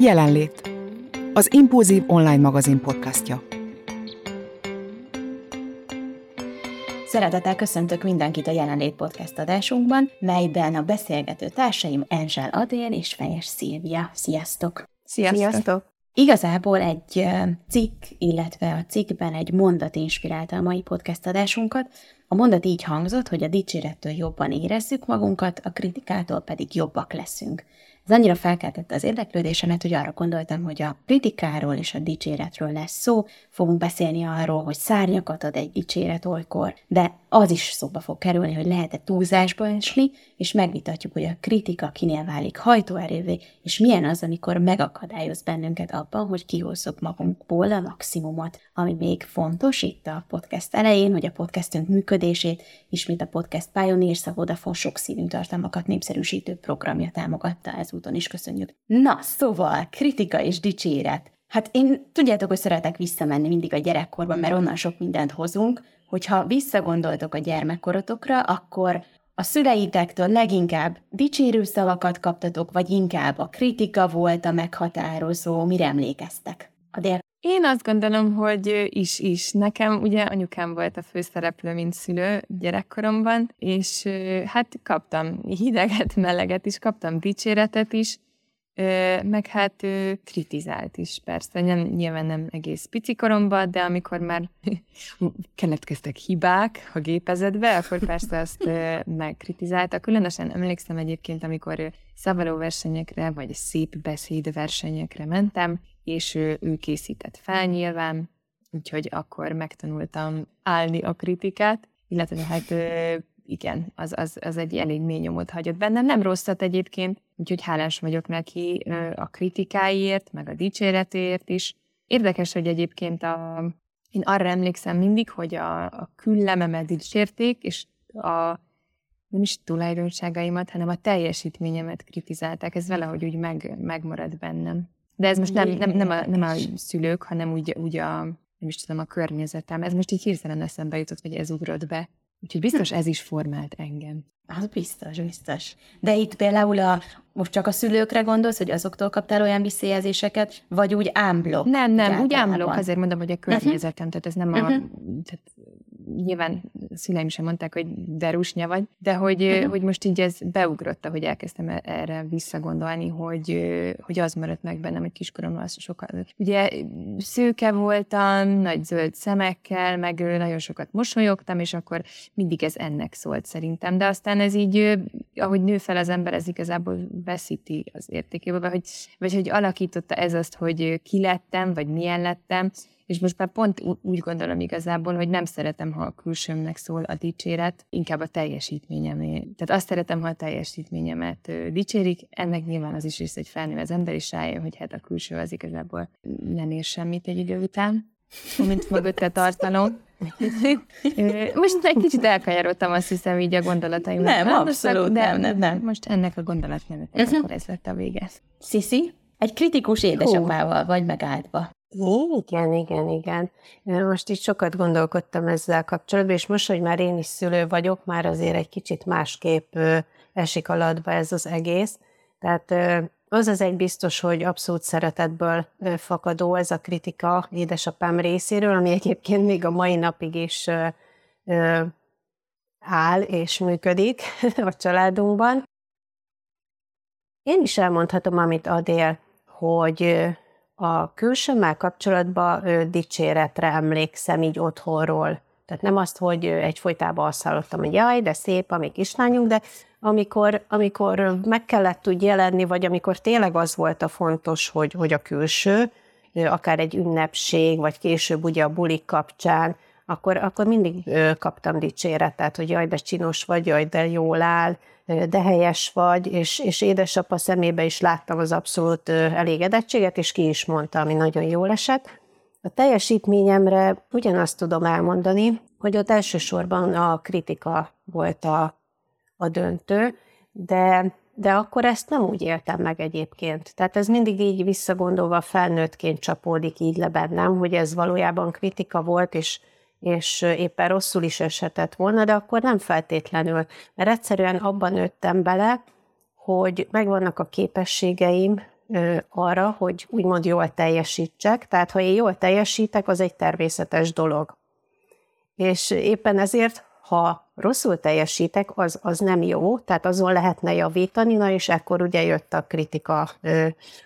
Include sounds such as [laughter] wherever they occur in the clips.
Jelenlét. Az Impulzív online magazin podcastja. Szeretettel köszöntök mindenkit a Jelenlét podcast adásunkban, melyben a beszélgető társaim Enzsel Adél és Fejes Szilvia. Sziasztok! Sziasztok! Sziasztok. Igazából egy cikk, illetve a cikkben egy mondat inspirálta a mai podcast adásunkat. A mondat így hangzott, hogy a dicsérettől jobban érezzük magunkat, a kritikától pedig jobbak leszünk. Ez annyira felkeltette az érdeklődésemet, hogy arra gondoltam, hogy a kritikáról és a dicséretről lesz szó, fogunk beszélni arról, hogy szárnyakat ad egy dicséret olykor, de az is szóba fog kerülni, hogy lehet-e túlzásba esni, és megvitatjuk, hogy a kritika kinél válik hajtóerővé, és milyen az, amikor megakadályoz bennünket abban, hogy kihozzuk magunkból a maximumot. Ami még fontos itt a podcast elején, hogy a podcastünk működését, ismét a Podcast Pioneers, a Vodafone sokszínű tartalmakat népszerűsítő programja támogatta, ezúton is köszönjük. Na, szóval, kritika és dicséret. Hát én tudjátok, hogy szeretek visszamenni mindig a gyerekkorban, mert onnan sok mindent hozunk, hogyha visszagondoltok a gyermekkorotokra, akkor a szüleitektől leginkább dicsérő szavakat kaptatok, vagy inkább a kritika volt a meghatározó, mire emlékeztek? Adél? Én azt gondolom, hogy is is. Nekem ugye anyukám volt a főszereplő, mint szülő gyerekkoromban, és hát kaptam hideget, [laughs] meleget is, kaptam dicséretet is, meg hát kritizált is persze, nem, nyilván nem egész pici koromban, de amikor már [laughs] keletkeztek hibák a gépezetbe, akkor persze azt megkritizálta. Különösen emlékszem egyébként, amikor szavaló versenyekre, vagy szép beszéd versenyekre mentem, és ő, ő készített fel nyilván, úgyhogy akkor megtanultam állni a kritikát, illetve hát igen, az, az, az egy elég mély nyomot hagyott bennem. Nem rosszat egyébként, úgyhogy hálás vagyok neki a kritikáért, meg a dicséretért is. Érdekes, hogy egyébként a, én arra emlékszem mindig, hogy a, a küllememet dicsérték, és a nem is tulajdonságaimat, hanem a teljesítményemet kritizálták. Ez valahogy úgy meg, megmarad bennem. De ez most nem, nem, nem, a, nem a szülők, hanem úgy, úgy a, nem is tudom, a környezetem. Ez most így hirtelen eszembe jutott, hogy ez ugrott be. Úgyhogy biztos ez is formált engem. Az biztos, biztos. De itt például a, most csak a szülőkre gondolsz, hogy azoktól kaptál olyan visszajelzéseket, vagy úgy ámblok? Nem, nem, úgy ámblok, azért mondom, hogy a mhm. környezetem, tehát ez nem a, uh-huh. tehát nyilván szüleim sem mondták, hogy derusnya vagy, de hogy, uh-huh. hogy most így ez beugrott, hogy elkezdtem e- erre visszagondolni, hogy, hogy az maradt meg bennem egy kiskoromban az sokat. Ugye szőke voltam, nagy zöld szemekkel, meg nagyon sokat mosolyogtam, és akkor mindig ez ennek szólt szerintem. De aztán ez így, ahogy nő fel az ember, ez igazából veszíti az értékéből, vagy hogy, vagy hogy alakította ez azt, hogy ki lettem, vagy milyen lettem, és most már pont úgy gondolom igazából, hogy nem szeretem, ha a külsőmnek szól a dicséret, inkább a teljesítményemé. Tehát azt szeretem, ha a teljesítményemet dicsérik, ennek nyilván az is rész, hogy felnő az ember, és rájön, hogy hát a külső az igazából nem ér semmit egy idő után, mint mögötte tartalom. Most egy kicsit elkanyarodtam, azt hiszem, így a gondolataim. Nem, abszolút de nem, nem, nem. Most ennek a gondolatmenetek, uh-huh. akkor ez lett a vége. Sisi, egy kritikus édesapával vagy megáldva. Igen, igen, igen. Most itt sokat gondolkodtam ezzel kapcsolatban, és most, hogy már én is szülő vagyok, már azért egy kicsit másképp esik alatba ez az egész. Tehát az az egy biztos, hogy abszolút szeretetből fakadó ez a kritika édesapám részéről, ami egyébként még a mai napig is áll és működik [laughs] a családunkban. Én is elmondhatom, amit Adél, hogy a külsőmmel kapcsolatban dicséretre emlékszem így otthonról. Tehát nem azt, hogy egyfolytában azt hallottam, hogy jaj, de szép a mi kislányunk, de amikor, amikor meg kellett úgy jelenni, vagy amikor tényleg az volt a fontos, hogy, hogy a külső, akár egy ünnepség, vagy később ugye a bulik kapcsán, akkor, akkor mindig kaptam dicséretet, hogy jaj, de csinos vagy, jaj, de jól áll, de helyes vagy, és, és édesapa szemébe is láttam az abszolút elégedettséget, és ki is mondta, ami nagyon jól esett. A teljesítményemre ugyanazt tudom elmondani, hogy ott elsősorban a kritika volt a, a döntő, de, de akkor ezt nem úgy éltem meg egyébként. Tehát ez mindig így visszagondolva felnőttként csapódik így le bennem, hogy ez valójában kritika volt, és és éppen rosszul is eshetett volna, de akkor nem feltétlenül, mert egyszerűen abban nőttem bele, hogy megvannak a képességeim, arra, hogy úgymond jól teljesítsek. Tehát, ha én jól teljesítek, az egy természetes dolog. És éppen ezért, ha rosszul teljesítek, az, az nem jó, tehát azon lehetne javítani, na és ekkor ugye jött a kritika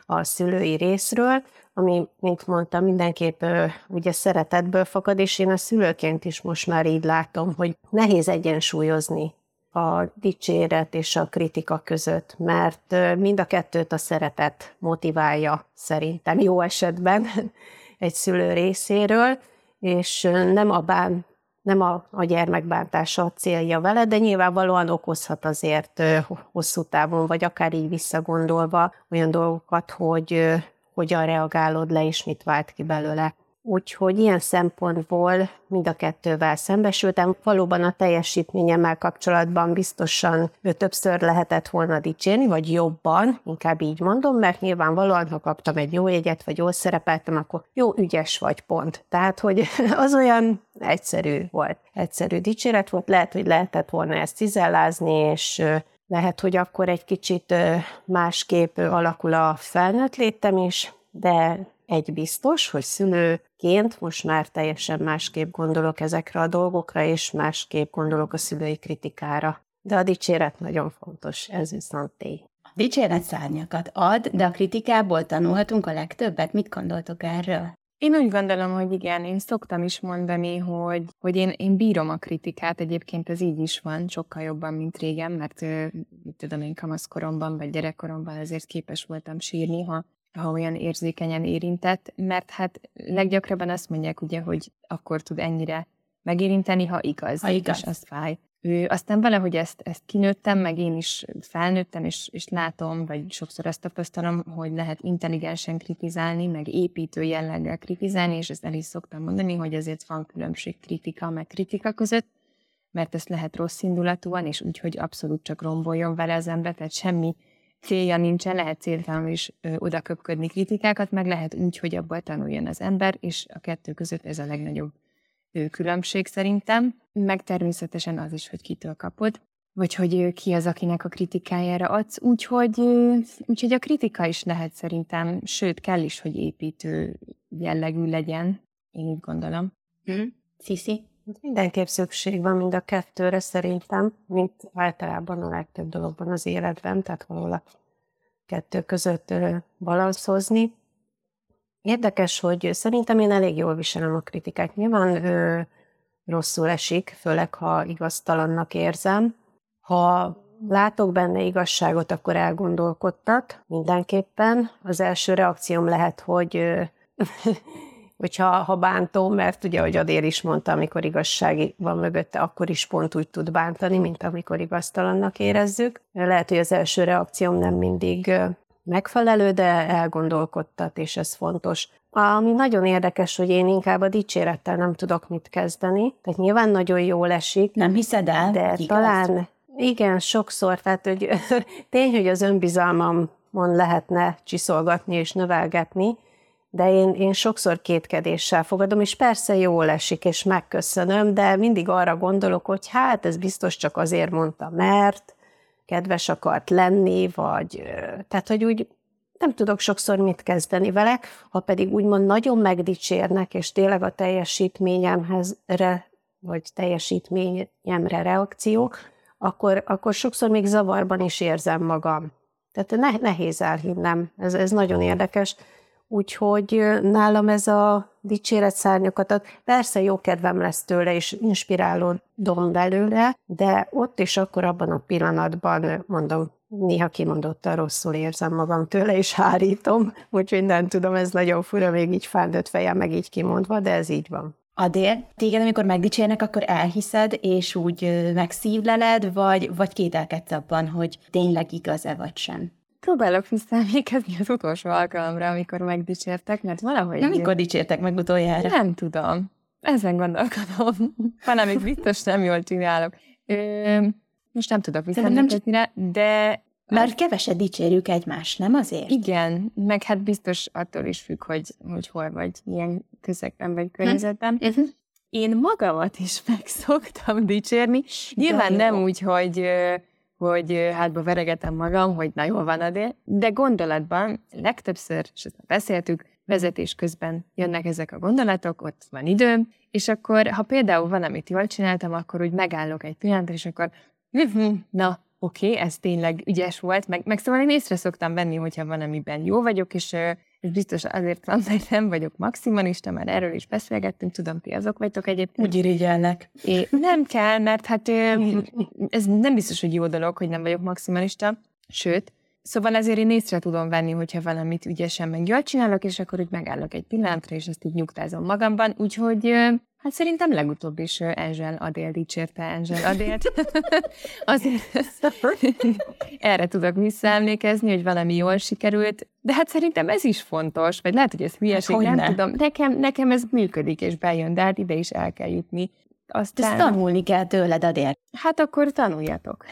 a szülői részről, ami, mint mondtam, mindenképp ugye szeretetből fakad, és én a szülőként is most már így látom, hogy nehéz egyensúlyozni a dicséret és a kritika között, mert mind a kettőt a szeretet motiválja szerintem jó esetben [laughs] egy szülő részéről, és nem a bán, nem a, a gyermekbántása a célja vele, de nyilvánvalóan okozhat azért hosszú távon, vagy akár így visszagondolva olyan dolgokat, hogy hogyan reagálod le, és mit vált ki belőle. Úgyhogy ilyen szempontból mind a kettővel szembesültem. Valóban a teljesítményemmel kapcsolatban biztosan többször lehetett volna dicsérni, vagy jobban, inkább így mondom, mert nyilvánvalóan, ha kaptam egy jó jegyet, vagy jól szerepeltem, akkor jó, ügyes vagy, pont. Tehát, hogy [laughs] az olyan egyszerű volt. Egyszerű dicséret volt, lehet, hogy lehetett volna ezt cizellázni, és lehet, hogy akkor egy kicsit másképp alakul a felnőtt létem is, de egy biztos, hogy szülőként most már teljesen másképp gondolok ezekre a dolgokra, és másképp gondolok a szülői kritikára. De a dicséret nagyon fontos, ez viszont tény. A dicséret szárnyakat ad, de a kritikából tanulhatunk a legtöbbet. Mit gondoltok erről? Én úgy gondolom, hogy igen, én szoktam is mondani, hogy, hogy én, én bírom a kritikát, egyébként ez így is van, sokkal jobban, mint régen, mert mit tudom én kamaszkoromban vagy gyerekkoromban ezért képes voltam sírni, ha ha olyan érzékenyen érintett, mert hát leggyakrabban azt mondják ugye, hogy akkor tud ennyire megérinteni, ha igaz, ha igaz. és az fáj. Ő, aztán valahogy ezt, ezt kinőttem, meg én is felnőttem, és, és látom, vagy sokszor ezt tapasztalom, hogy lehet intelligensen kritizálni, meg építő jelleggel kritizálni, és ezt el is szoktam mondani, hogy azért van különbség kritika, meg kritika között, mert ezt lehet rossz indulatúan, és úgy, hogy abszolút csak romboljon vele az ember, tehát semmi célja nincsen, lehet céltalanul is oda köpködni kritikákat, meg lehet úgy, hogy abból tanuljon az ember, és a kettő között ez a legnagyobb különbség szerintem, meg természetesen az is, hogy kitől kapod, vagy hogy ki az, akinek a kritikájára adsz, úgyhogy, úgyhogy a kritika is lehet szerintem, sőt, kell is, hogy építő jellegű legyen, én úgy gondolom. Mm. Sziszi? Mindenképp szükség van mind a kettőre szerintem, mint általában a legtöbb dologban az életben, tehát valahol a kettő között balanszozni. Érdekes, hogy szerintem én elég jól viselem a kritikát. Nyilván ö, rosszul esik, főleg ha igaztalannak érzem. Ha látok benne igazságot, akkor elgondolkodtat mindenképpen. Az első reakcióm lehet, hogy ö, [laughs] hogyha ha bántom, mert ugye, hogy Adél is mondta, amikor igazsági van mögötte, akkor is pont úgy tud bántani, mint amikor igaztalannak érezzük. Lehet, hogy az első reakcióm nem mindig megfelelő, de elgondolkodtat, és ez fontos. Ami nagyon érdekes, hogy én inkább a dicsérettel nem tudok mit kezdeni, tehát nyilván nagyon jól esik. Nem hiszed el? De igaz? talán igen, sokszor, tehát hogy [laughs] tény, hogy az önbizalmamon lehetne csiszolgatni és növelgetni, de én, én sokszor kétkedéssel fogadom, és persze jól esik, és megköszönöm, de mindig arra gondolok, hogy hát ez biztos csak azért mondta, mert kedves akart lenni, vagy tehát, hogy úgy nem tudok sokszor mit kezdeni vele, ha pedig úgymond nagyon megdicsérnek, és tényleg a teljesítményemhez, vagy teljesítményemre reakció, akkor, akkor sokszor még zavarban is érzem magam. Tehát nehéz elhinnem, ez, ez nagyon érdekes. Úgyhogy nálam ez a dicséret szárnyakat ad. Persze jó kedvem lesz tőle, és inspirálódom belőle, de ott is akkor abban a pillanatban, mondom, néha kimondottan rosszul érzem magam tőle, és hárítom, úgyhogy nem tudom, ez nagyon fura, még így fándott fejem, meg így kimondva, de ez így van. Adél, téged, amikor megdicsérnek, akkor elhiszed, és úgy megszívleled, vagy, vagy kételkedsz abban, hogy tényleg igaz-e vagy sem? Próbálok visszaemlékezni az utolsó alkalomra, amikor megdicsértek, mert valahogy... Nem, mikor dicsértek meg utoljára? Nem tudom. Ezen gondolkodom. [laughs] Hanem még biztos nem jól csinálok. Ö, most nem tudok visszaemlékezni rá, de... Mert keveset dicsérjük egymást, nem azért? Igen, meg hát biztos attól is függ, hogy, hogy hol vagy, milyen közegben vagy környezetben. Hm. Uh-huh. Én magamat is [laughs] meg szoktam dicsérni. Nyilván nem úgy, hogy hogy hátba veregetem magam, hogy na jól van Adél, de gondolatban legtöbbször, és ezt beszéltük, vezetés közben jönnek ezek a gondolatok, ott van időm, és akkor, ha például van, amit jól csináltam, akkor úgy megállok egy pillanatra, és akkor na, oké, okay, ez tényleg ügyes volt, meg, meg szóval én észre szoktam venni, hogyha van, amiben jó vagyok, és ez biztos azért van, mert nem vagyok maximalista, már erről is beszélgettünk, tudom, ti azok vagytok egyébként. Úgy irigyelnek. É, nem kell, mert hát [laughs] ez nem biztos, hogy jó dolog, hogy nem vagyok maximalista, sőt, Szóval ezért én észre tudom venni, hogyha valamit ügyesen meg jól csinálok, és akkor úgy megállok egy pillanatra, és ezt így nyugtázom magamban. Úgyhogy hát szerintem legutóbb is Angel Adél dicsérte Angel Adélt. [laughs] Azért [laughs] erre tudok visszaemlékezni, hogy valami jól sikerült. De hát szerintem ez is fontos, vagy lehet, hogy ez hülyeség, hát, nem ne? tudom. Nekem, nekem ez működik, és bejön, de hát ide is el kell jutni. Aztán... Ezt tanulni kell tőled, Adél. Hát akkor tanuljatok.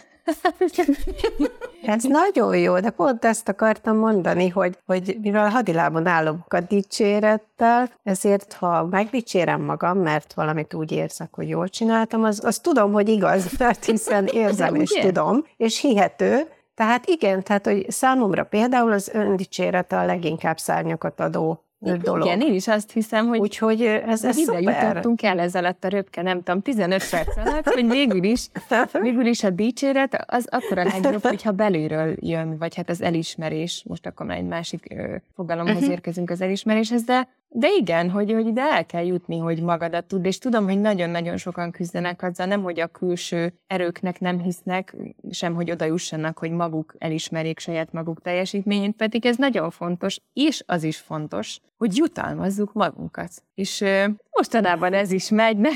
Ez nagyon jó, de pont ezt akartam mondani, hogy, hogy mivel hadilában állok a dicsérettel, ezért ha megdicsérem magam, mert valamit úgy érzek, hogy jól csináltam, az, az tudom, hogy igaz, mert hiszen [laughs] érzem és tudom, és hihető, tehát igen, tehát hogy számomra például az öndicsérete a leginkább szárnyakat adó dolog. Igen, én is azt hiszem, hogy Úgyhogy ez, ez ide szuper. jutottunk el ezzel a röpke, nem tudom, 15 perc alatt, hogy végül is, [laughs] végül is a dicséret az akkor a legjobb, [laughs] hogyha belülről jön, vagy hát az elismerés, most akkor már egy másik ö, fogalomhoz uh-huh. érkezünk az elismeréshez, de de igen, hogy, hogy ide el kell jutni, hogy magadat tud, és tudom, hogy nagyon-nagyon sokan küzdenek azzal, nem, hogy a külső erőknek nem hisznek, sem, hogy oda jussanak, hogy maguk elismerjék saját maguk teljesítményét, pedig ez nagyon fontos, és az is fontos, hogy jutalmazzuk magunkat. És ö, mostanában ez is megy, meg,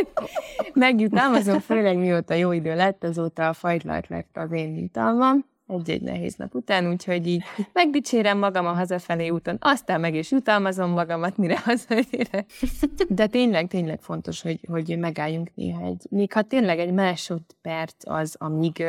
[laughs] megjutalmazom, főleg mióta jó idő lett, azóta a fajtlalt lett az én jutalmam, egy-egy nehéz nap után, úgyhogy így megdicsérem magam a hazafelé úton, aztán meg is jutalmazom magamat, mire hazaérek. De tényleg, tényleg fontos, hogy, hogy megálljunk néha egy, még ha tényleg egy másodperc az, amíg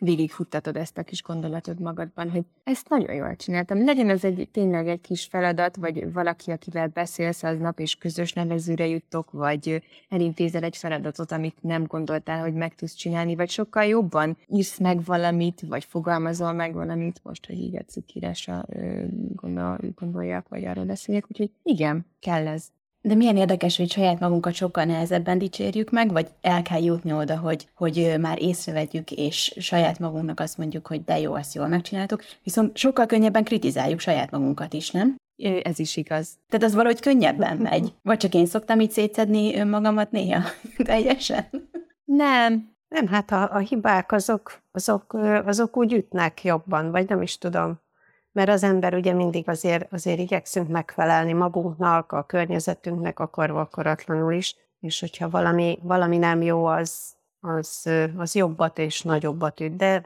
végigfuttatod ezt a kis gondolatot magadban, hogy ezt nagyon jól csináltam. Legyen ez egy tényleg egy kis feladat, vagy valaki, akivel beszélsz aznap, és közös nevezőre juttok, vagy elintézel egy feladatot, amit nem gondoltál, hogy meg tudsz csinálni, vagy sokkal jobban írsz meg valamit, vagy fogalmazol meg valamit, most, hogy így a cikkírásra gondol, gondoljak, vagy arról beszéljek, úgyhogy igen, kell ez. De milyen érdekes, hogy saját magunkat sokkal nehezebben dicsérjük meg, vagy el kell jutni oda, hogy, hogy már észrevegyük, és saját magunknak azt mondjuk, hogy de jó, ezt jól megcsináltuk, viszont sokkal könnyebben kritizáljuk saját magunkat is, nem? Ez is igaz. Tehát az valahogy könnyebben megy. Vagy csak én szoktam így szétszedni önmagamat néha [laughs] teljesen? Nem. Nem, hát a, a hibák azok, azok, azok úgy ütnek jobban, vagy nem is tudom mert az ember ugye mindig azért, azért igyekszünk megfelelni magunknak, a környezetünknek, akarva akaratlanul is, és hogyha valami, valami nem jó, az, az, az jobbat és nagyobbat üt, de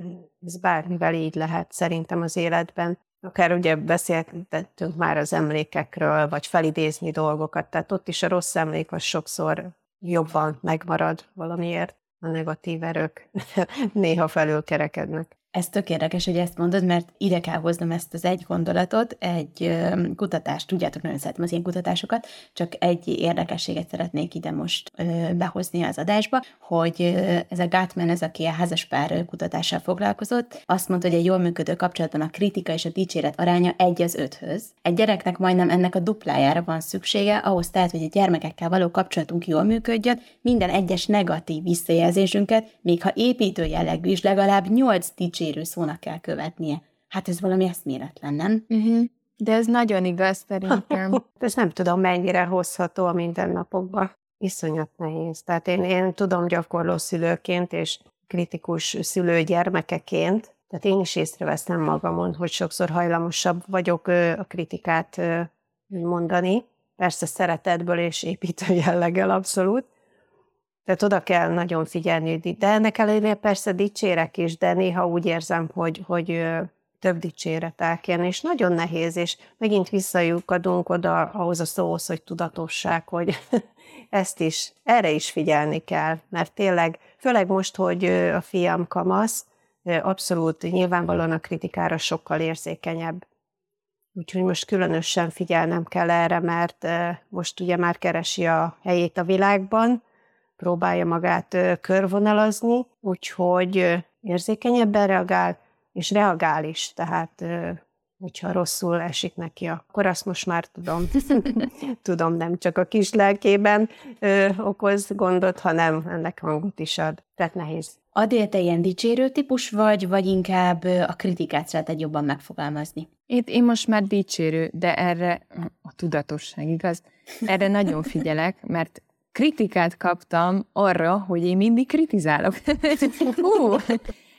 ez bármivel így lehet szerintem az életben. Akár ugye beszéltettünk már az emlékekről, vagy felidézni dolgokat, tehát ott is a rossz emlék az sokszor jobban megmarad valamiért. A negatív erők [laughs] néha felülkerekednek. Ez tök érdekes, hogy ezt mondod, mert ide kell hoznom ezt az egy gondolatot, egy kutatást, tudjátok, nagyon szeretem az ilyen kutatásokat, csak egy érdekességet szeretnék ide most behozni az adásba, hogy ez a Gatman, ez aki a házaspár kutatással foglalkozott, azt mondta, hogy egy jól működő kapcsolatban a kritika és a dicséret aránya egy az öthöz. Egy gyereknek majdnem ennek a duplájára van szüksége, ahhoz tehát, hogy a gyermekekkel való kapcsolatunk jól működjön, minden egyes negatív visszajelzésünket, még ha építő jellegű is, legalább 8 dicséret dicsérő szónak kell követnie. Hát ez valami eszméletlen, nem? Uh-huh. De ez nagyon igaz szerintem. [laughs] ez nem tudom, mennyire hozható a mindennapokban. Iszonyat nehéz. Tehát én, én tudom gyakorló szülőként és kritikus szülő gyermekeként, tehát én is észreveszem magamon, hogy sokszor hajlamosabb vagyok a kritikát mondani, persze szeretetből és építő jelleggel abszolút, tehát oda kell nagyon figyelni, de ennek ellenére persze dicsérek is, de néha úgy érzem, hogy, hogy több dicséretel kéne, és nagyon nehéz, és megint visszajukadunk oda ahhoz a szóhoz, hogy tudatosság, hogy [laughs] ezt is, erre is figyelni kell, mert tényleg, főleg most, hogy a fiam kamasz, abszolút nyilvánvalóan a kritikára sokkal érzékenyebb. Úgyhogy most különösen figyelnem kell erre, mert most ugye már keresi a helyét a világban, próbálja magát körvonalazni, úgyhogy érzékenyebben reagál, és reagál is, tehát hogyha rosszul esik neki, akkor azt most már tudom. [laughs] tudom, nem csak a kis lelkében ö, okoz gondot, hanem ennek hangot is ad. Tehát nehéz. Adél, te ilyen dicsérő típus vagy, vagy inkább a kritikát szereted jobban megfogalmazni? Itt én most már dicsérő, de erre a tudatosság, igaz? Erre nagyon figyelek, mert kritikát kaptam arra, hogy én mindig kritizálok. [laughs] Hú,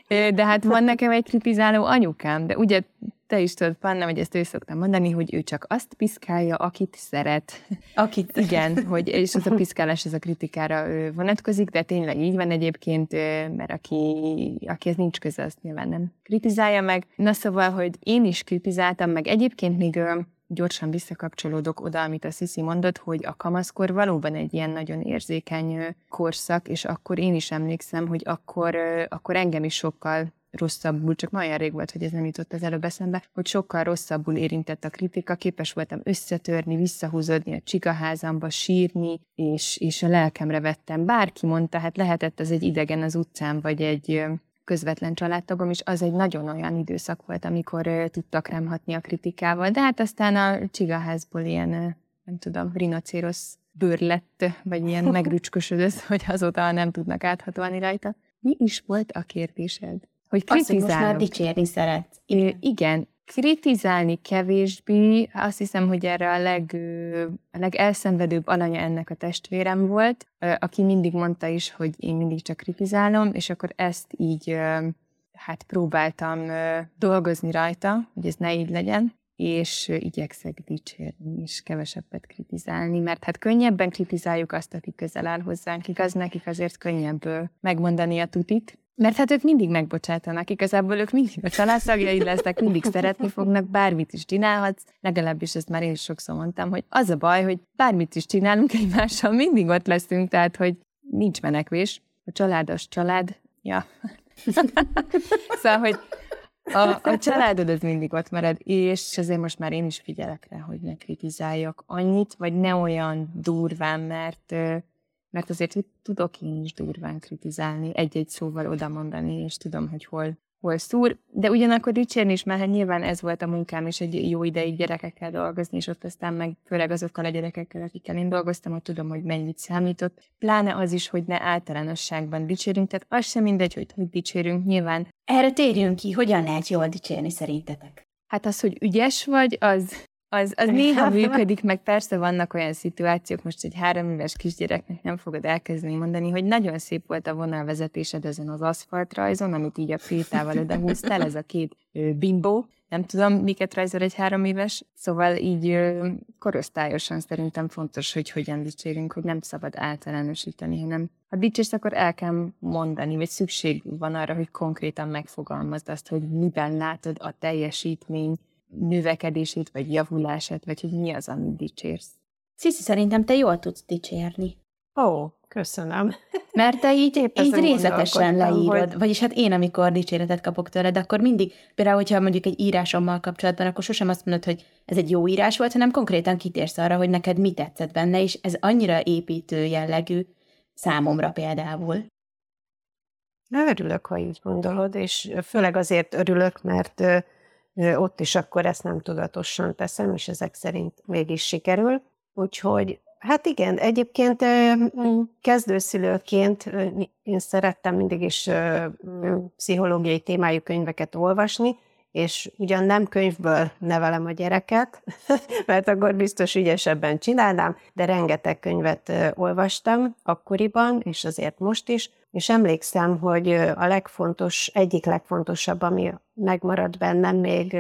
de hát van nekem egy kritizáló anyukám, de ugye te is tudod, Panna, hogy ezt ő szoktam mondani, hogy ő csak azt piszkálja, akit szeret. Akit. Igen, hogy, és ez a [laughs] piszkálás, ez a kritikára vonatkozik, de tényleg így van egyébként, mert aki, aki ez nincs köze, azt nyilván nem kritizálja meg. Na szóval, hogy én is kritizáltam, meg egyébként még gyorsan visszakapcsolódok oda, amit a Sisi mondott, hogy a kamaszkor valóban egy ilyen nagyon érzékeny korszak, és akkor én is emlékszem, hogy akkor, akkor engem is sokkal rosszabbul, csak nagyon rég volt, hogy ez nem jutott az előbb eszembe, hogy sokkal rosszabbul érintett a kritika, képes voltam összetörni, visszahúzódni a csigaházamba, sírni, és, és a lelkemre vettem. Bárki mondta, hát lehetett az egy idegen az utcán, vagy egy közvetlen családtagom, és az egy nagyon olyan időszak volt, amikor uh, tudtak rám hatni a kritikával, de hát aztán a csigaházból ilyen, nem tudom, rinocérosz bőr lett, vagy ilyen [laughs] megrücskösödött, hogy azóta nem tudnak áthatolni rajta. Mi is volt a kérdésed? Hogy kritizálok. Azt, hogy most már dicsérni szeret. Igen. igen, kritizálni kevésbé, azt hiszem, hogy erre a, leg, a legelszenvedőbb alanya ennek a testvérem volt, aki mindig mondta is, hogy én mindig csak kritizálom, és akkor ezt így hát próbáltam dolgozni rajta, hogy ez ne így legyen, és igyekszek dicsérni, és kevesebbet kritizálni, mert hát könnyebben kritizáljuk azt, aki közel áll hozzánk, igaz, nekik azért könnyebb megmondani a tutit, mert hát ők mindig megbocsátanak, igazából ők mindig a családtagjai lesznek, mindig szeretni fognak, bármit is csinálhatsz, legalábbis ezt már én is sokszor mondtam, hogy az a baj, hogy bármit is csinálunk egymással, mindig ott leszünk, tehát hogy nincs menekvés, a családos család, ja. [laughs] szóval, hogy a, a családod az mindig ott marad, és azért most már én is figyelek rá, hogy ne kritizáljak annyit, vagy ne olyan durván, mert mert azért tudok én is durván kritizálni, egy-egy szóval oda mondani, és tudom, hogy hol, hol szúr, de ugyanakkor dicsérni is, mert hát nyilván ez volt a munkám, és egy jó ideig gyerekekkel dolgozni, és ott aztán meg főleg azokkal a gyerekekkel, akikkel én dolgoztam, hogy tudom, hogy mennyit számított. Pláne az is, hogy ne általánosságban dicsérünk, tehát az sem mindegy, hogy hogy dicsérünk, nyilván. Erre térjünk ki, hogyan lehet jól dicsérni szerintetek? Hát az, hogy ügyes vagy, az az, az néha működik, meg persze vannak olyan szituációk, most egy három éves kisgyereknek nem fogod elkezdeni mondani, hogy nagyon szép volt a vonalvezetésed ezen az aszfaltrajzon, amit így a filtával odahúztál, ez a két bimbó, nem tudom, miket rajzol egy három éves, szóval így korosztályosan szerintem fontos, hogy hogyan dicsérünk, hogy nem szabad általánosítani, hanem ha dicsérsz, akkor el kell mondani, vagy szükség van arra, hogy konkrétan megfogalmazd azt, hogy miben látod a teljesítmény növekedését, vagy javulását, vagy hogy mi az, amit dicsérsz. Sziszi, szerintem te jól tudsz dicsérni. Ó, köszönöm. [laughs] Mert te így, Épp így részletesen leírod. Hogy... Vagyis hát én, amikor dicséretet kapok tőled, akkor mindig, például, hogyha mondjuk egy írásommal kapcsolatban, akkor sosem azt mondod, hogy ez egy jó írás volt, hanem konkrétan kitérsz arra, hogy neked mi tetszett benne, és ez annyira építő jellegű számomra például. Örülök, ha így gondolod, és főleg azért örülök, mert ott is akkor ezt nem tudatosan teszem, és ezek szerint mégis sikerül. Úgyhogy hát igen, egyébként kezdőszülőként én szerettem mindig is pszichológiai témájú könyveket olvasni, és ugyan nem könyvből nevelem a gyereket, [laughs] mert akkor biztos ügyesebben csinálnám, de rengeteg könyvet olvastam akkoriban, és azért most is, és emlékszem, hogy a legfontos, egyik legfontosabb, ami megmaradt bennem még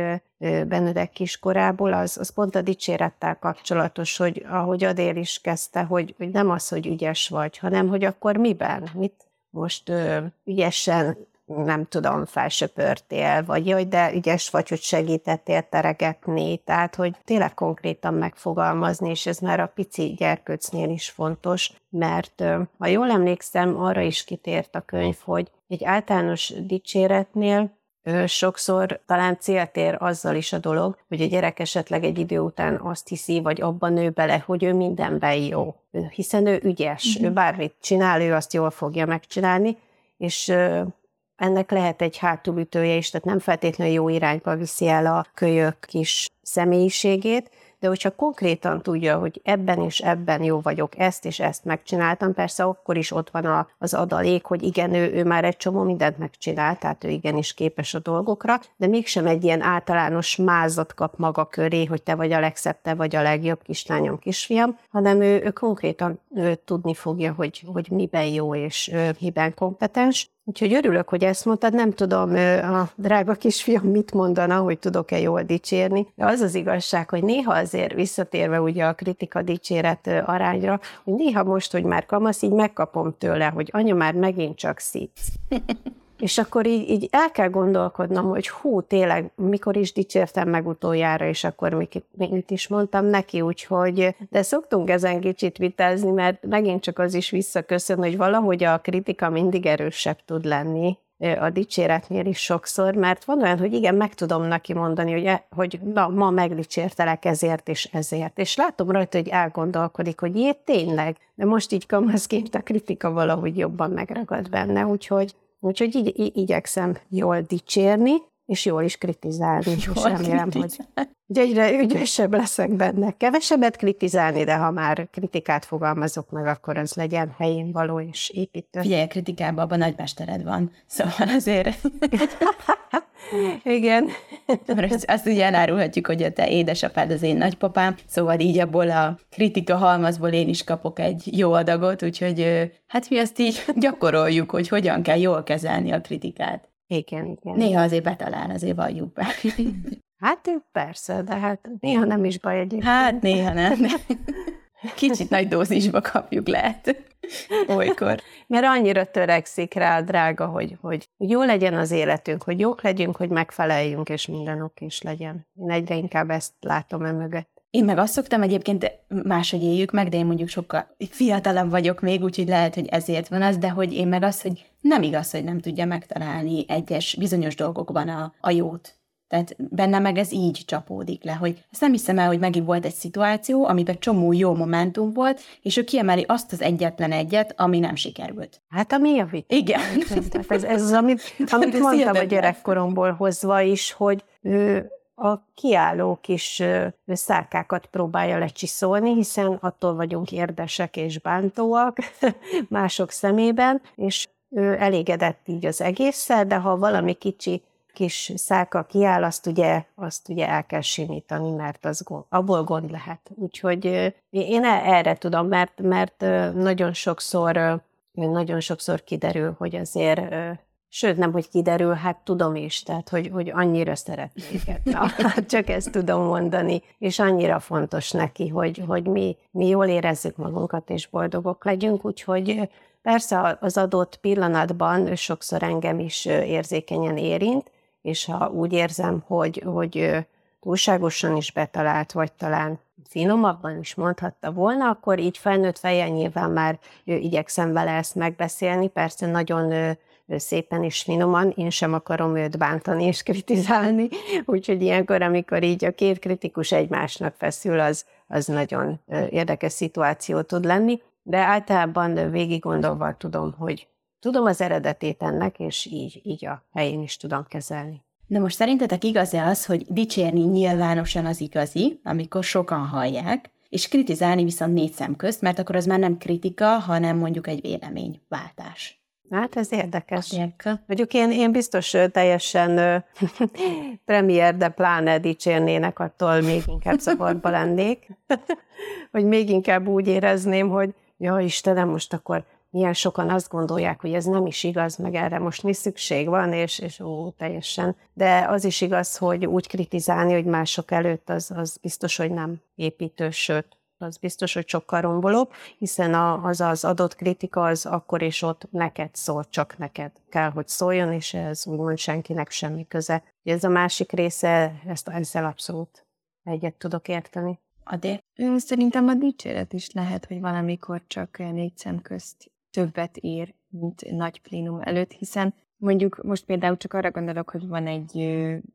Benedek kiskorából, az, az pont a dicsérettel kapcsolatos, hogy ahogy Adél is kezdte, hogy, hogy nem az, hogy ügyes vagy, hanem hogy akkor miben, mit most ö, ügyesen nem tudom, felsöpörtél, vagy jaj, de ügyes vagy, hogy segítettél teregetni, tehát, hogy tényleg konkrétan megfogalmazni, és ez már a pici gyerkőcnél is fontos, mert ha jól emlékszem, arra is kitért a könyv, hogy egy általános dicséretnél sokszor talán célt ér azzal is a dolog, hogy a gyerek esetleg egy idő után azt hiszi, vagy abban nő bele, hogy ő mindenben jó. Hiszen ő ügyes, mm-hmm. ő bármit csinál, ő azt jól fogja megcsinálni, és ennek lehet egy hátulütője is, tehát nem feltétlenül jó irányba viszi el a kölyök kis személyiségét, de hogyha konkrétan tudja, hogy ebben és ebben jó vagyok, ezt és ezt megcsináltam, persze akkor is ott van a, az adalék, hogy igen, ő, ő már egy csomó mindent megcsinál, tehát ő igenis képes a dolgokra, de mégsem egy ilyen általános mázat kap maga köré, hogy te vagy a legszebb, te vagy a legjobb kislányom, kisfiam, hanem ő, ő konkrétan ő tudni fogja, hogy, hogy miben jó és ő, miben kompetens, Úgyhogy örülök, hogy ezt mondtad, nem tudom, a drága kisfiam mit mondana, hogy tudok-e jól dicsérni, de az az igazság, hogy néha azért visszatérve ugye a kritika dicséret arányra, hogy néha most, hogy már kamasz, így megkapom tőle, hogy anya már megint csak szítsz. [laughs] És akkor így, így el kell gondolkodnom, hogy hú, tényleg, mikor is dicsértem meg utoljára, és akkor mit, mit is mondtam neki, úgyhogy, de szoktunk ezen kicsit vitázni, mert megint csak az is visszaköszön, hogy valahogy a kritika mindig erősebb tud lenni, a dicséretnél is sokszor, mert van olyan, hogy igen, meg tudom neki mondani, hogy, e, hogy na, ma megdicsértelek ezért és ezért, és látom rajta, hogy elgondolkodik, hogy ilyet tényleg, de most így kamaszként a kritika valahogy jobban megragad benne, úgyhogy Úgyhogy így, igyekszem jól dicsérni, és jól is kritizálni. Jól és remélem, hogy, hogy egyre ügyesebb leszek benne. Kevesebbet kritizálni, de ha már kritikát fogalmazok meg, akkor az legyen helyén való és építő. Figyelj, a kritikában abban nagymestered van, szóval azért... [laughs] Igen. Azt ugye elárulhatjuk, hogy a te édesapád az én nagypapám, szóval így abból a kritika halmazból én is kapok egy jó adagot, úgyhogy hát mi azt így gyakoroljuk, hogy hogyan kell jól kezelni a kritikát. Igen, igen. Néha azért betalál, azért valljuk be. [laughs] Hát persze, de hát néha nem is baj egyébként. Hát néha nem. [laughs] Kicsit nagy dózisba kapjuk lehet. Olykor. Mert annyira törekszik rá a drága, hogy, hogy jó legyen az életünk, hogy jók legyünk, hogy megfeleljünk, és minden oké is legyen. Én egyre inkább ezt látom emögött. Én meg azt szoktam egyébként máshogy éljük meg, de én mondjuk sokkal fiatalabb vagyok még, úgyhogy lehet, hogy ezért van az, de hogy én meg azt, hogy nem igaz, hogy nem tudja megtalálni egyes bizonyos dolgokban a, a jót. Tehát benne meg ez így csapódik le, hogy ezt nem hiszem el, hogy megint volt egy szituáció, amiben csomó jó momentum volt, és ő kiemeli azt az egyetlen egyet, ami nem sikerült. Hát ami javít. Igen. Tehát ez, ez az, amit, [laughs] amit mondtam a gyerekkoromból hozva is, hogy ő a kiálló kis szárkákat próbálja lecsiszolni, hiszen attól vagyunk érdesek és bántóak [laughs] mások szemében, és ő elégedett így az egésszel, de ha valami kicsi kis szálka kiáll, azt ugye, azt ugye el kell simítani, mert az gond, abból gond lehet. Úgyhogy én e, erre tudom, mert, mert nagyon sokszor nagyon sokszor kiderül, hogy azért Sőt, nem, hogy kiderül, hát tudom is, tehát, hogy, hogy annyira szeretnék. Na, [laughs] hát csak ezt tudom mondani, és annyira fontos neki, hogy, hogy mi, mi jól érezzük magunkat, és boldogok legyünk, úgyhogy persze az adott pillanatban sokszor engem is érzékenyen érint, és ha úgy érzem, hogy, hogy túlságosan is betalált, vagy talán finomabban is mondhatta volna, akkor így felnőtt fejjel nyilván már igyekszem vele ezt megbeszélni, persze nagyon szépen és finoman, én sem akarom őt bántani és kritizálni, úgyhogy ilyenkor, amikor így a két kritikus egymásnak feszül, az, az nagyon érdekes szituáció tud lenni, de általában végig gondolva tudom, hogy tudom az eredetét ennek, és így, így a helyén is tudom kezelni. De most szerintetek igaz-e az, hogy dicsérni nyilvánosan az igazi, amikor sokan hallják, és kritizálni viszont négy szem közt, mert akkor az már nem kritika, hanem mondjuk egy véleményváltás. Hát ez érdekes. Érke. Mondjuk én, én biztos teljesen [laughs] premier, de pláne dicsérnének, attól még inkább zavarba lennék. [laughs] hogy még inkább úgy érezném, hogy ja Istenem, most akkor milyen sokan azt gondolják, hogy ez nem is igaz, meg erre most mi szükség van, és, és ó, teljesen. De az is igaz, hogy úgy kritizálni, hogy mások előtt, az, az biztos, hogy nem építő, sőt, az biztos, hogy sokkal rombolóbb, hiszen az az adott kritika az akkor és ott neked szól, csak neked kell, hogy szóljon, és ez úgymond senkinek semmi köze. Ez a másik része, ezt ezzel abszolút egyet tudok érteni. Adé? Szerintem a dicséret is lehet, hogy valamikor csak négy szem közt többet ér, mint nagy plénum előtt, hiszen Mondjuk most például csak arra gondolok, hogy van egy,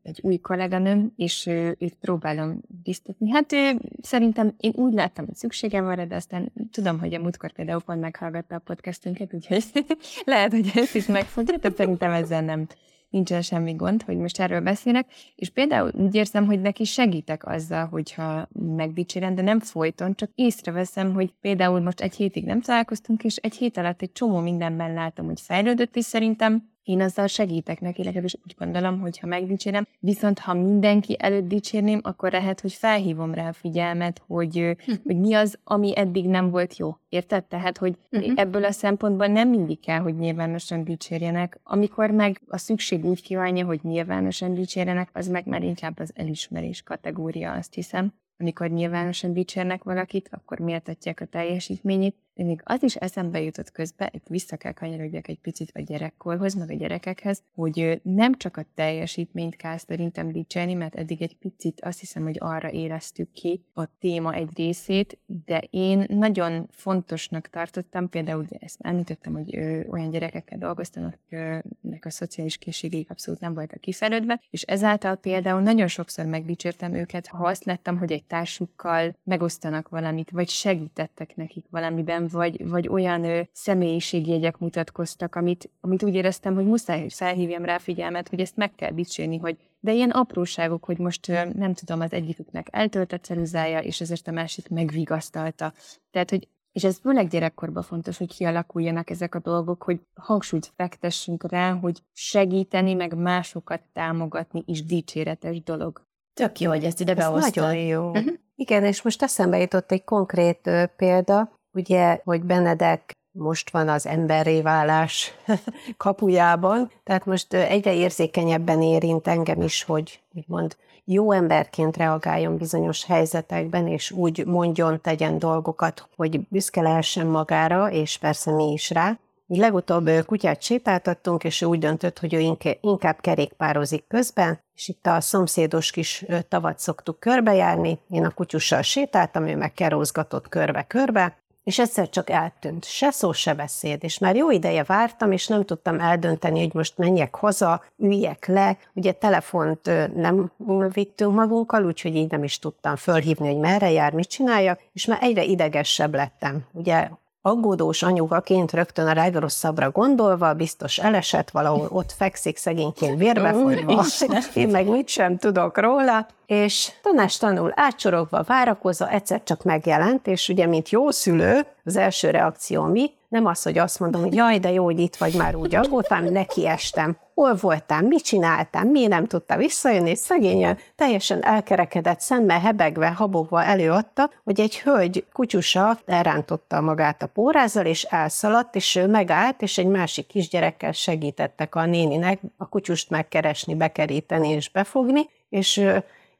egy új kolléganőm, és őt próbálom biztatni. Hát ő, szerintem én úgy láttam, hogy szükségem van de aztán tudom, hogy a múltkor például pont meghallgatta a podcastünket, úgyhogy [laughs] lehet, hogy ezt is megfogja, de szerintem ezzel nem nincsen semmi gond, hogy most erről beszélek, és például úgy érzem, hogy neki segítek azzal, hogyha megdicsérem, de nem folyton, csak észreveszem, hogy például most egy hétig nem találkoztunk, és egy hét alatt egy csomó mindenben látom, hogy fejlődött, és szerintem én azzal segítek neki, legalábbis úgy gondolom, hogy ha megdicsérem, viszont ha mindenki előtt dicsérném, akkor lehet, hogy felhívom rá a figyelmet, hogy, hm. hogy mi az, ami eddig nem volt jó. Érted? Tehát, hogy uh-huh. ebből a szempontból nem mindig kell, hogy nyilvánosan dicsérjenek. Amikor meg a szükség úgy kívánja, hogy nyilvánosan dicsérjenek, az meg már inkább az elismerés kategória, azt hiszem amikor nyilvánosan dicsérnek valakit, akkor méltatják a teljesítményét, de még az is eszembe jutott közben, itt vissza kell kanyarodjak egy picit a gyerekkorhoz, meg a gyerekekhez, hogy nem csak a teljesítményt kell szerintem dicsérni, mert eddig egy picit azt hiszem, hogy arra éreztük ki a téma egy részét, de én nagyon fontosnak tartottam, például ezt említettem, hogy ö, olyan gyerekekkel dolgoztam, akiknek a szociális készségeik abszolút nem voltak kifejlődve, és ezáltal például nagyon sokszor megdicsértem őket, ha azt láttam, hogy egy társukkal megosztanak valamit, vagy segítettek nekik valamiben, vagy, vagy olyan ö, személyiségjegyek mutatkoztak, amit, amit úgy éreztem, hogy muszáj, hogy felhívjam rá figyelmet, hogy ezt meg kell dicsérni, hogy de ilyen apróságok, hogy most ö, nem tudom, az egyiküknek eltölt a ceruzája, és ezért a másik megvigasztalta. Tehát, hogy és ez főleg gyerekkorban fontos, hogy kialakuljanak ezek a dolgok, hogy hangsúlyt fektessünk rá, hogy segíteni, meg másokat támogatni is dicséretes dolog. Tök jó, hogy ezt ide behoztad. Nagyon jó. Uh-huh. Igen, és most eszembe jutott egy konkrét ö, példa, ugye, hogy Benedek most van az emberré válás [laughs] kapujában, tehát most egyre érzékenyebben érint engem is, hogy úgymond jó emberként reagáljon bizonyos helyzetekben, és úgy mondjon, tegyen dolgokat, hogy büszke lehessen magára, és persze mi is rá. Így legutóbb kutyát sétáltattunk, és ő úgy döntött, hogy ő inkább kerékpározik közben, és itt a szomszédos kis tavat szoktuk körbejárni, én a kutyussal sétáltam, ő meg kerózgatott körbe-körbe, és egyszer csak eltűnt. Se szó, se beszéd. És már jó ideje vártam, és nem tudtam eldönteni, hogy most menjek haza, üljek le. Ugye telefont nem vittünk magunkkal, úgyhogy így nem is tudtam fölhívni, hogy merre jár, mit csináljak, és már egyre idegesebb lettem. Ugye aggódós anyukaként rögtön a legrosszabbra gondolva, biztos elesett, valahol ott fekszik szegényként vérbefolyva, én meg mit sem tudok róla, és tanás tanul átsorogva, várakozva, egyszer csak megjelent, és ugye, mint jó szülő, az első reakció mi? Nem az, hogy azt mondom, hogy jaj, de jó, hogy itt vagy, már úgy aggódtam, neki estem. Hol voltál, mit csináltam, mi nem tudta visszajönni, és szegényen teljesen elkerekedett, szemmel hebegve, habogva előadta, hogy egy hölgy kutyusa elrántotta magát a pórázzal, és elszaladt, és ő megállt, és egy másik kisgyerekkel segítettek a néninek a kutyust megkeresni, bekeríteni és befogni, és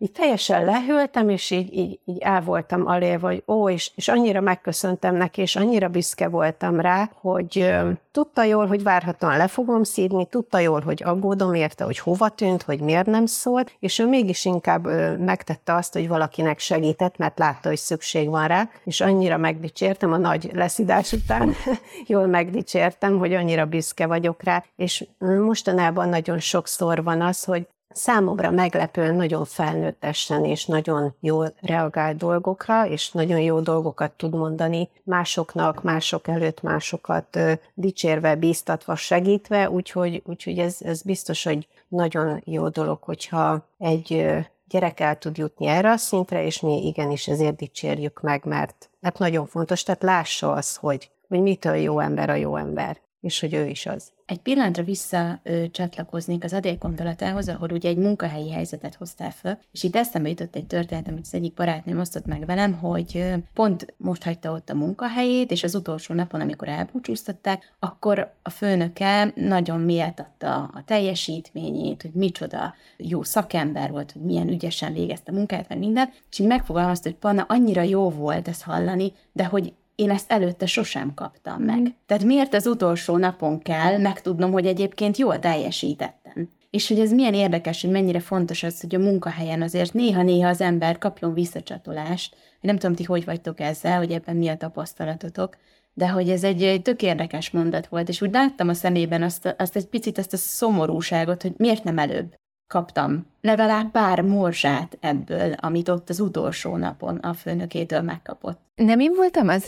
így teljesen lehűltem, és így, így, így el voltam alé, vagy ó, és, és annyira megköszöntem neki, és annyira büszke voltam rá, hogy ö, tudta jól, hogy várhatóan le fogom szídni, tudta jól, hogy aggódom érte, hogy hova tűnt, hogy miért nem szólt, és ő mégis inkább ö, megtette azt, hogy valakinek segített, mert látta, hogy szükség van rá, és annyira megdicsértem a nagy leszidás után, [laughs] jól megdicsértem, hogy annyira büszke vagyok rá, és mostanában nagyon sokszor van az, hogy számomra meglepően nagyon felnőttesen és nagyon jól reagál dolgokra, és nagyon jó dolgokat tud mondani másoknak, mások előtt másokat dicsérve, bíztatva, segítve, úgyhogy, úgyhogy ez, ez biztos, hogy nagyon jó dolog, hogyha egy gyerek el tud jutni erre a szintre, és mi igenis ezért dicsérjük meg, mert hát nagyon fontos, tehát lássa az, hogy, hogy mitől jó ember a jó ember, és hogy ő is az. Egy pillanatra visszacsatlakoznék az Adél gondolatához, ahol ugye egy munkahelyi helyzetet hoztál fel, és itt eszembe jutott egy történet, amit az egyik barátnőm osztott meg velem, hogy pont most hagyta ott a munkahelyét, és az utolsó napon, amikor elbúcsúztatták, akkor a főnöke nagyon méltatta a teljesítményét, hogy micsoda jó szakember volt, hogy milyen ügyesen végezte a munkát, meg mindent, és így megfogalmazta, hogy Panna, annyira jó volt ezt hallani, de hogy én ezt előtte sosem kaptam meg. Mm. Tehát miért az utolsó napon kell megtudnom, hogy egyébként jól teljesítettem? És hogy ez milyen érdekes, hogy mennyire fontos az, hogy a munkahelyen azért néha-néha az ember kapjon visszacsatolást. Nem tudom, ti hogy vagytok ezzel, hogy ebben mi a tapasztalatotok, de hogy ez egy, egy tök érdekes mondat volt, és úgy láttam a szemében azt, azt egy picit, azt a szomorúságot, hogy miért nem előbb kaptam legalább pár morzsát ebből, amit ott az utolsó napon a főnökétől megkapott. Nem én voltam az,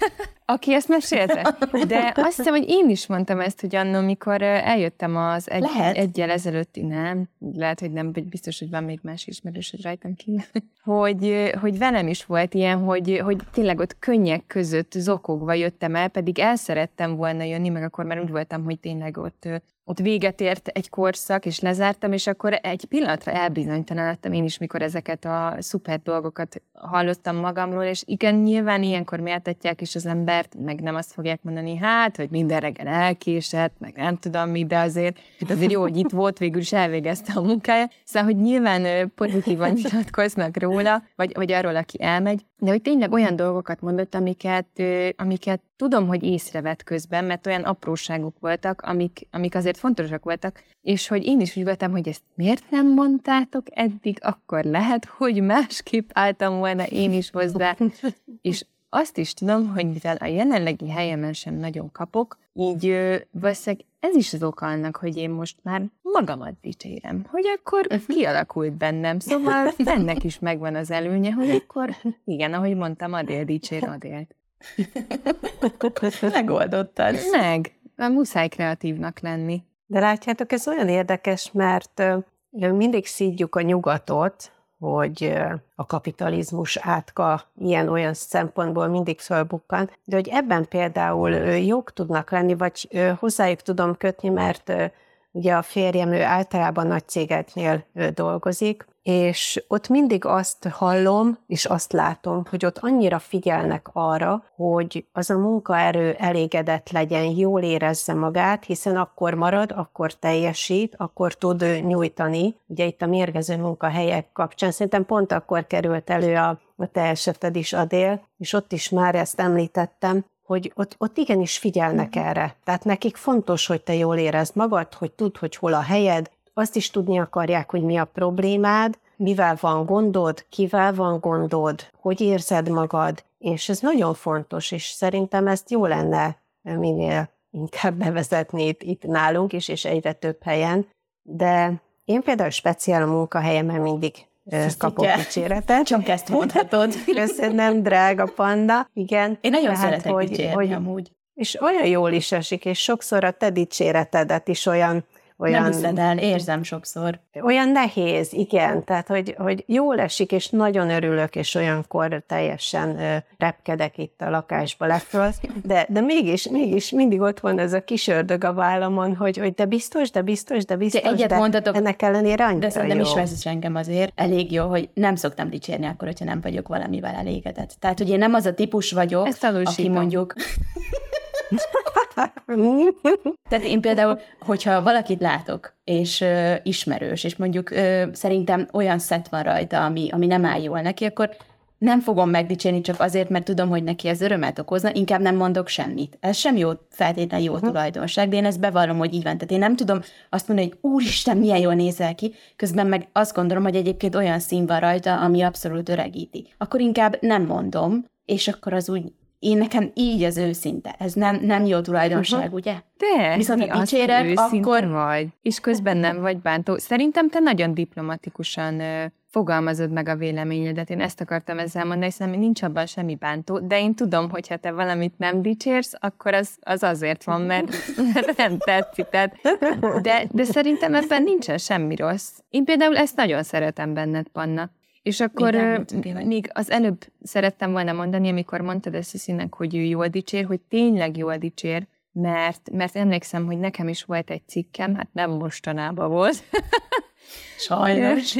[laughs] aki ezt mesélte? De azt hiszem, hogy én is mondtam ezt, hogy annól, mikor eljöttem az egy, Lehet. egyel ezelőtti, nem, lehet, hogy nem, vagy biztos, hogy van még más ismerős, hogy rajtam kívül, [laughs] hogy, hogy velem is volt ilyen, hogy, hogy tényleg ott könnyek között zokogva jöttem el, pedig el szerettem volna jönni, meg akkor már úgy voltam, hogy tényleg ott ott véget ért egy korszak, és lezártam, és akkor egy pillanatra elbizonytalanodtam én is, mikor ezeket a szuper dolgokat hallottam magamról, és igen, nyilván ilyenkor méltatják is az embert, meg nem azt fogják mondani, hát, hogy minden reggel elkésett, meg nem tudom mi, de azért, hát azért jó, hogy itt volt, végül is elvégezte a munkája. Szóval, hogy nyilván pozitívan [laughs] nyilatkoznak róla, vagy, vagy arról, aki elmegy, de hogy tényleg olyan dolgokat mondott, amiket, amiket tudom, hogy észrevett közben, mert olyan apróságok voltak, amik, amik azért fontosak voltak, és hogy én is úgy voltam, hogy ezt miért nem mondtátok eddig, akkor lehet, hogy másképp álltam volna én is hozzá, és azt is tudom, hogy mivel a jelenlegi helyemen sem nagyon kapok, így valószínűleg ez is az oka annak, hogy én most már magamat dicsérem, hogy akkor kialakult bennem, szóval ennek is megvan az előnye, hogy akkor igen, ahogy mondtam, Adél dicsér Adélt. [laughs] Megoldottad. Meg, muszáj kreatívnak lenni. De látjátok, ez olyan érdekes, mert mindig szídjuk a nyugatot, hogy a kapitalizmus átka ilyen-olyan szempontból mindig fölbukkan, de hogy ebben például jók tudnak lenni, vagy hozzájuk tudom kötni, mert ugye a férjem ő általában nagy cégeknél dolgozik, és ott mindig azt hallom, és azt látom, hogy ott annyira figyelnek arra, hogy az a munkaerő elégedett legyen, jól érezze magát, hiszen akkor marad, akkor teljesít, akkor tud nyújtani. Ugye itt a mérgező munkahelyek kapcsán szerintem pont akkor került elő a, a te eseted is, Adél, és ott is már ezt említettem, hogy ott, ott igenis figyelnek mm. erre. Tehát nekik fontos, hogy te jól érezd magad, hogy tudd, hogy hol a helyed, azt is tudni akarják, hogy mi a problémád, mivel van gondod, kivel van gondod, hogy érzed magad, és ez nagyon fontos, és szerintem ezt jó lenne minél inkább bevezetni itt, itt nálunk is, és egyre több helyen, de én például speciál a munkahelyemen mindig kapok dicséretet. Csak ezt [laughs] mondhatod. Köszönöm, drága panda. Igen. Én nagyon Tehát, szeretek hogy, hogy, amúgy. És olyan jól is esik, és sokszor a te dicséretedet is olyan olyan... Nem hiszed el, érzem sokszor. Olyan nehéz, igen, tehát hogy, hogy jól esik, és nagyon örülök, és olyankor teljesen repkedek itt a lakásba leföl, de, de mégis, mégis mindig ott van ez a kis ördög a vállamon, hogy, hogy de biztos, de biztos, de biztos, de, egyet de mondhatok, ennek ellenére annyira De szerintem is vezet engem azért. Elég jó, hogy nem szoktam dicsérni akkor, hogyha nem vagyok valamivel elégedett. Tehát, hogy én nem az a típus vagyok, aki mondjuk Tehát én például, hogyha valakit látok, és ö, ismerős, és mondjuk ö, szerintem olyan szett van rajta, ami, ami nem áll jól neki, akkor nem fogom megdicsérni csak azért, mert tudom, hogy neki ez örömet okozna, inkább nem mondok semmit. Ez sem jó, feltétlenül jó uh-huh. tulajdonság, de én ezt bevallom, hogy így van. Tehát én nem tudom azt mondani, hogy úristen, milyen jól nézel ki, közben meg azt gondolom, hogy egyébként olyan szín van rajta, ami abszolút öregíti. Akkor inkább nem mondom, és akkor az úgy én nekem így az őszinte. Ez nem, nem jó tulajdonság, uh-huh. ugye? De, Viszont ha dicsérek, akkor... vagy, és közben nem vagy bántó. Szerintem te nagyon diplomatikusan ö, fogalmazod meg a véleményedet. Én ezt akartam ezzel mondani, hiszen nincs abban semmi bántó, de én tudom, hogy ha te valamit nem dicsérsz, akkor az, az azért van, mert, mert nem tetszik. Tehát, de, de szerintem ebben nincsen semmi rossz. Én például ezt nagyon szeretem benned, Panna. És akkor még, még az előbb szerettem volna mondani, amikor mondtad ezt Sziszinek, hogy ő jól dicsér, hogy tényleg jól dicsér, mert, mert emlékszem, hogy nekem is volt egy cikkem, hát nem mostanában volt, [laughs] Sajnos.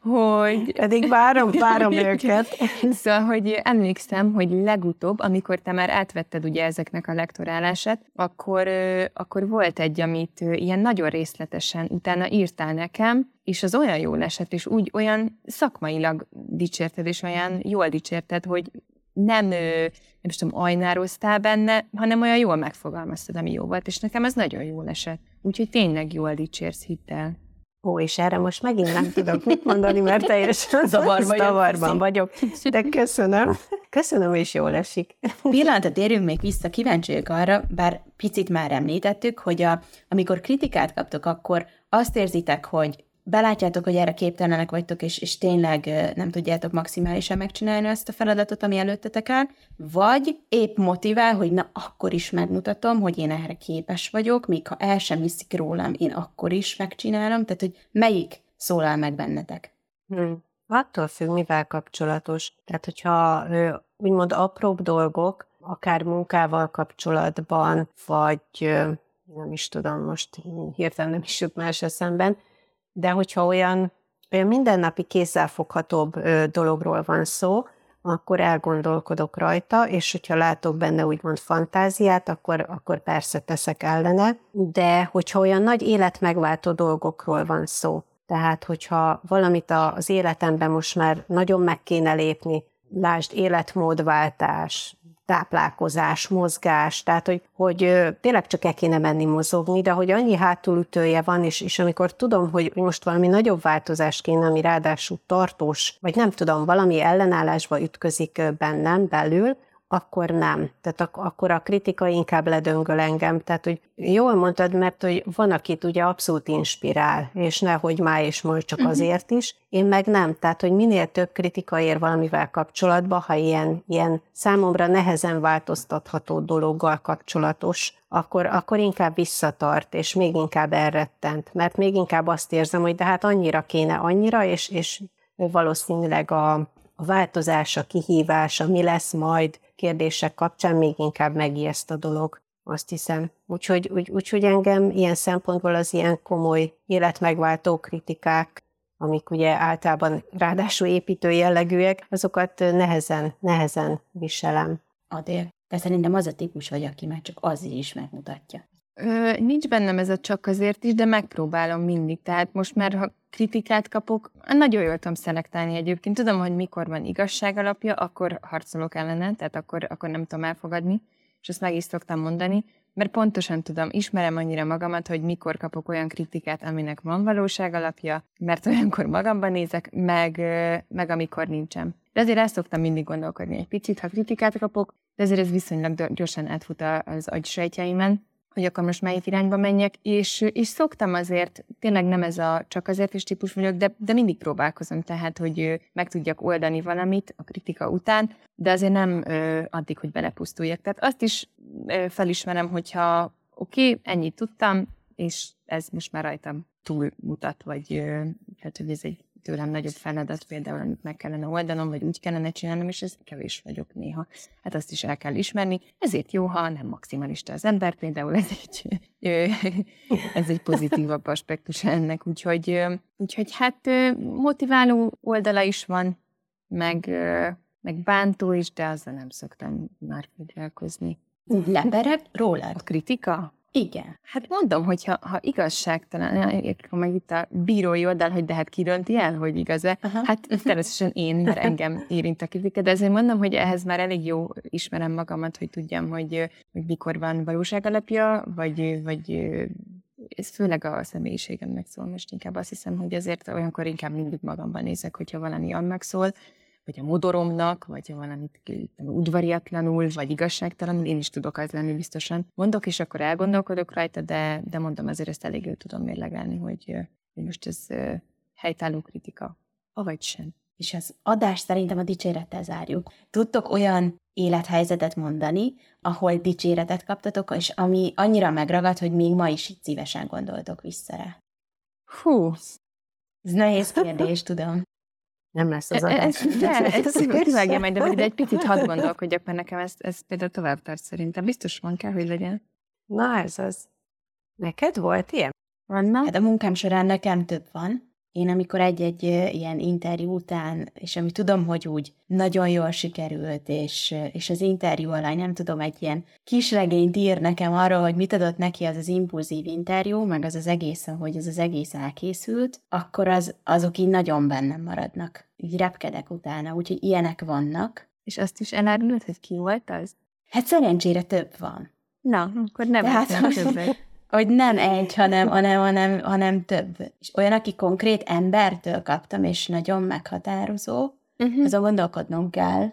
hogy... Pedig várom, várom [laughs] őket. Szóval, hogy emlékszem, hogy legutóbb, amikor te már átvetted ugye ezeknek a lektorálását, akkor, akkor volt egy, amit ilyen nagyon részletesen utána írtál nekem, és az olyan jól esett, és úgy olyan szakmailag dicsérted, és olyan jól dicsérted, hogy nem, nem is tudom, ajnároztál benne, hanem olyan jól megfogalmaztad, ami jó volt, és nekem ez nagyon jól esett. Úgyhogy tényleg jól dicsérsz, hittel. Ó, és erre most megint nem tudok mit mondani, mert teljesen [laughs] zavarban, zavarban vagyok. De köszönöm. Köszönöm, és jól esik. [laughs] Pillanatot érünk még vissza, kíváncsi vagyok arra, bár picit már említettük, hogy a, amikor kritikát kaptok, akkor azt érzitek, hogy belátjátok, hogy erre képtelenek vagytok, és, és tényleg nem tudjátok maximálisan megcsinálni azt a feladatot, ami előttetek áll, vagy épp motivál, hogy na, akkor is megmutatom, hogy én erre képes vagyok, még ha el sem hiszik rólam, én akkor is megcsinálom, tehát hogy melyik szólal meg bennetek? Hmm. Attól függ, mivel kapcsolatos. Tehát, hogyha úgymond apróbb dolgok, akár munkával kapcsolatban, vagy nem is tudom, most hirtelen nem is jut más eszemben, de hogyha olyan, olyan mindennapi kézzelfoghatóbb dologról van szó, akkor elgondolkodok rajta, és hogyha látok benne úgymond fantáziát, akkor, akkor persze teszek ellene, de hogyha olyan nagy életmegváltó dolgokról van szó, tehát hogyha valamit az életemben most már nagyon meg kéne lépni, lásd életmódváltás, táplálkozás, mozgás, tehát hogy, hogy tényleg csak el kéne menni mozogni, de hogy annyi hátulütője van, és, és amikor tudom, hogy most valami nagyobb változás kéne, ami ráadásul tartós, vagy nem tudom, valami ellenállásba ütközik bennem belül, akkor nem. Tehát ak- akkor a kritika inkább ledöngöl engem. Tehát, hogy jól mondtad, mert hogy van, akit ugye abszolút inspirál, és nehogy már és majd csak mhm. azért is, én meg nem. Tehát, hogy minél több kritika ér valamivel kapcsolatban, ha ilyen, ilyen számomra nehezen változtatható dologgal kapcsolatos, akkor, akkor inkább visszatart, és még inkább elrettent, mert még inkább azt érzem, hogy de hát annyira kéne, annyira, és, és valószínűleg a, a változás, a kihívása, mi lesz majd, kérdések kapcsán még inkább megijeszt a dolog, azt hiszem. Úgyhogy, úgy, úgyhogy engem ilyen szempontból az ilyen komoly életmegváltó kritikák, amik ugye általában ráadásul építő jellegűek, azokat nehezen, nehezen viselem. Adél, te szerintem az a típus vagy, aki már csak az is megmutatja. Ö, nincs bennem ez a csak azért is, de megpróbálom mindig. Tehát most már, ha kritikát kapok, nagyon jól tudom szelektálni egyébként. Tudom, hogy mikor van igazság alapja, akkor harcolok ellene, tehát akkor, akkor nem tudom elfogadni, és azt meg is szoktam mondani, mert pontosan tudom, ismerem annyira magamat, hogy mikor kapok olyan kritikát, aminek van valóság alapja, mert olyankor magamban nézek, meg, meg amikor nincsen. De azért ezt szoktam mindig gondolkodni egy picit, ha kritikát kapok, de azért ez viszonylag gyorsan átfut az agysejtjeimen, hogy akkor most melyik irányba menjek, és, és szoktam azért, tényleg nem ez a csak azért is típus vagyok, de, de mindig próbálkozom, tehát, hogy meg tudjak oldani valamit a kritika után, de azért nem ö, addig, hogy belepusztuljak. Tehát azt is ö, felismerem, hogyha oké, okay, ennyit tudtam, és ez most már rajtam túlmutat, vagy ö, hát, hogy ez egy tőlem nagyobb feladat, például amit meg kellene oldanom, vagy úgy kellene csinálnom, és ez kevés vagyok néha. Hát azt is el kell ismerni. Ezért jó, ha nem maximalista az ember, például ez egy, [laughs] ez egy pozitívabb aspektus ennek. Úgyhogy, úgyhogy hát motiváló oldala is van, meg, meg bántó is, de azzal nem szoktam már foglalkozni. Lepereg rólad? A kritika? Igen. Hát mondom, hogy ha, ha igazságtalan, akkor meg itt a bírói oldal, hogy de hát kirönti el, hogy igaz-e. Aha. Hát természetesen én, mert engem érint a kritika, de ezért mondom, hogy ehhez már elég jó ismerem magamat, hogy tudjam, hogy, hogy mikor van valóság alapja, vagy, vagy ez főleg a személyiségemnek szól, most inkább azt hiszem, hogy azért olyankor inkább mindig magamban nézek, hogyha valami annak szól, vagy a modoromnak, vagy valamit udvariatlanul, vagy igazságtalanul, én is tudok az lenni biztosan. Mondok, és akkor elgondolkodok rajta, de, de mondom, azért ezt elég jól tudom mérlegelni, hogy, hogy most ez helytálló kritika, avagy sem. És az adás szerintem a dicsérettel zárjuk. Tudtok olyan élethelyzetet mondani, ahol dicséretet kaptatok, és ami annyira megragad, hogy még ma is szívesen gondoltok vissza rá? Hú, ez nehéz kérdés, tudom. Nem lesz az e, e, adás. Ez, de, ez tényleg majd, de, de egy picit hadd gondolkodjak, mert nekem ez, ez például tovább tart szerintem. Biztos van kell, hogy legyen. Na, ez az. Neked volt ilyen? Vannak? Hát a munkám során nekem több van. Én amikor egy-egy ilyen interjú után, és ami tudom, hogy úgy nagyon jól sikerült, és, és az interjú alany, nem tudom, egy ilyen kisregényt ír nekem arról, hogy mit adott neki az az impulzív interjú, meg az az egész, hogy az az egész elkészült, akkor az, azok így nagyon bennem maradnak. Így repkedek utána, úgyhogy ilyenek vannak. És azt is elárulod, hogy ki volt az? Hát szerencsére több van. Na, akkor nem hát, többet hogy nem egy, hanem, hanem, hanem, hanem több. És olyan, aki konkrét embertől kaptam, és nagyon meghatározó, uh-huh. azon gondolkodnom kell.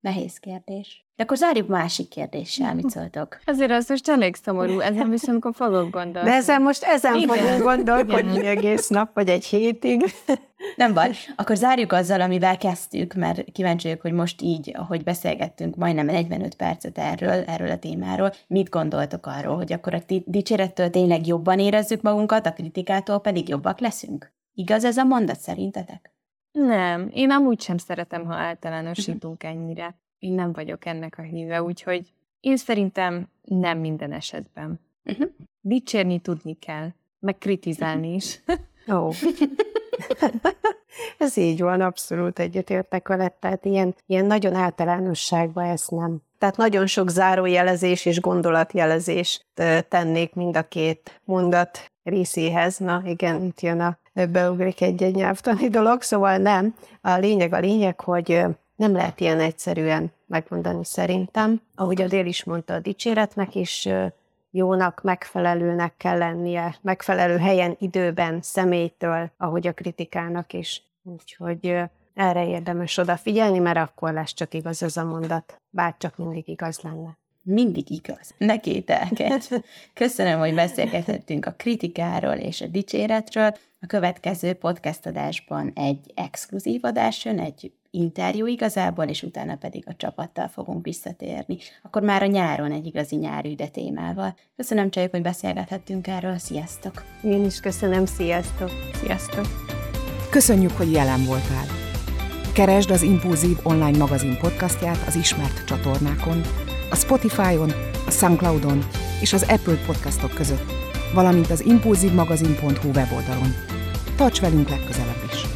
Nehéz kérdés. De akkor zárjuk másik kérdéssel, mit szóltok? [laughs] Azért az most elég szomorú, ezen viszont akkor fogok gondolni. De ezen most ezen Igen. fogunk gondolkodni egész nap, vagy egy hétig. [laughs] Nem baj. Akkor zárjuk azzal, amivel kezdtük, mert kíváncsi vagyok, hogy most így, ahogy beszélgettünk majdnem 45 percet erről, erről a témáról, mit gondoltok arról, hogy akkor a dicsérettől tényleg jobban érezzük magunkat, a kritikától pedig jobbak leszünk? Igaz ez a mondat szerintetek? Nem, én amúgy sem szeretem, ha általánosítunk ennyire. Én nem vagyok ennek a híve, úgyhogy én szerintem nem minden esetben. Uh-huh. Dicsérni tudni kell, meg kritizálni is. Ó. [laughs] ez így van, abszolút egyetértek veled, tehát ilyen, ilyen nagyon általánosságban ezt nem. Tehát nagyon sok zárójelezés és gondolatjelezést ö, tennék mind a két mondat részéhez. Na igen, itt jön a beugrik egy-egy nyelvtani dolog, szóval nem. A lényeg a lényeg, hogy nem lehet ilyen egyszerűen megmondani szerintem. Ahogy a Dél is mondta, a dicséretnek is jónak, megfelelőnek kell lennie, megfelelő helyen, időben, személytől, ahogy a kritikának is. Úgyhogy erre érdemes odafigyelni, mert akkor lesz csak igaz ez a mondat, bár csak mindig igaz lenne. Mindig igaz. Ne kételkedj. Köszönöm, hogy beszélgethettünk a kritikáról és a dicséretről. A következő podcast adásban egy exkluzív adás jön, egy interjú igazából, és utána pedig a csapattal fogunk visszatérni. Akkor már a nyáron egy igazi nyárüde témával. Köszönöm, Csajok, hogy beszélgethettünk erről. Sziasztok! Én is köszönöm, sziasztok! Sziasztok! Köszönjük, hogy jelen voltál. Keresd az Impulzív online magazin podcastját az ismert csatornákon, a Spotify-on, a Soundcloud-on és az Apple podcastok között, valamint az impulzívmagazin.hu weboldalon. Tarts velünk legközelebb is!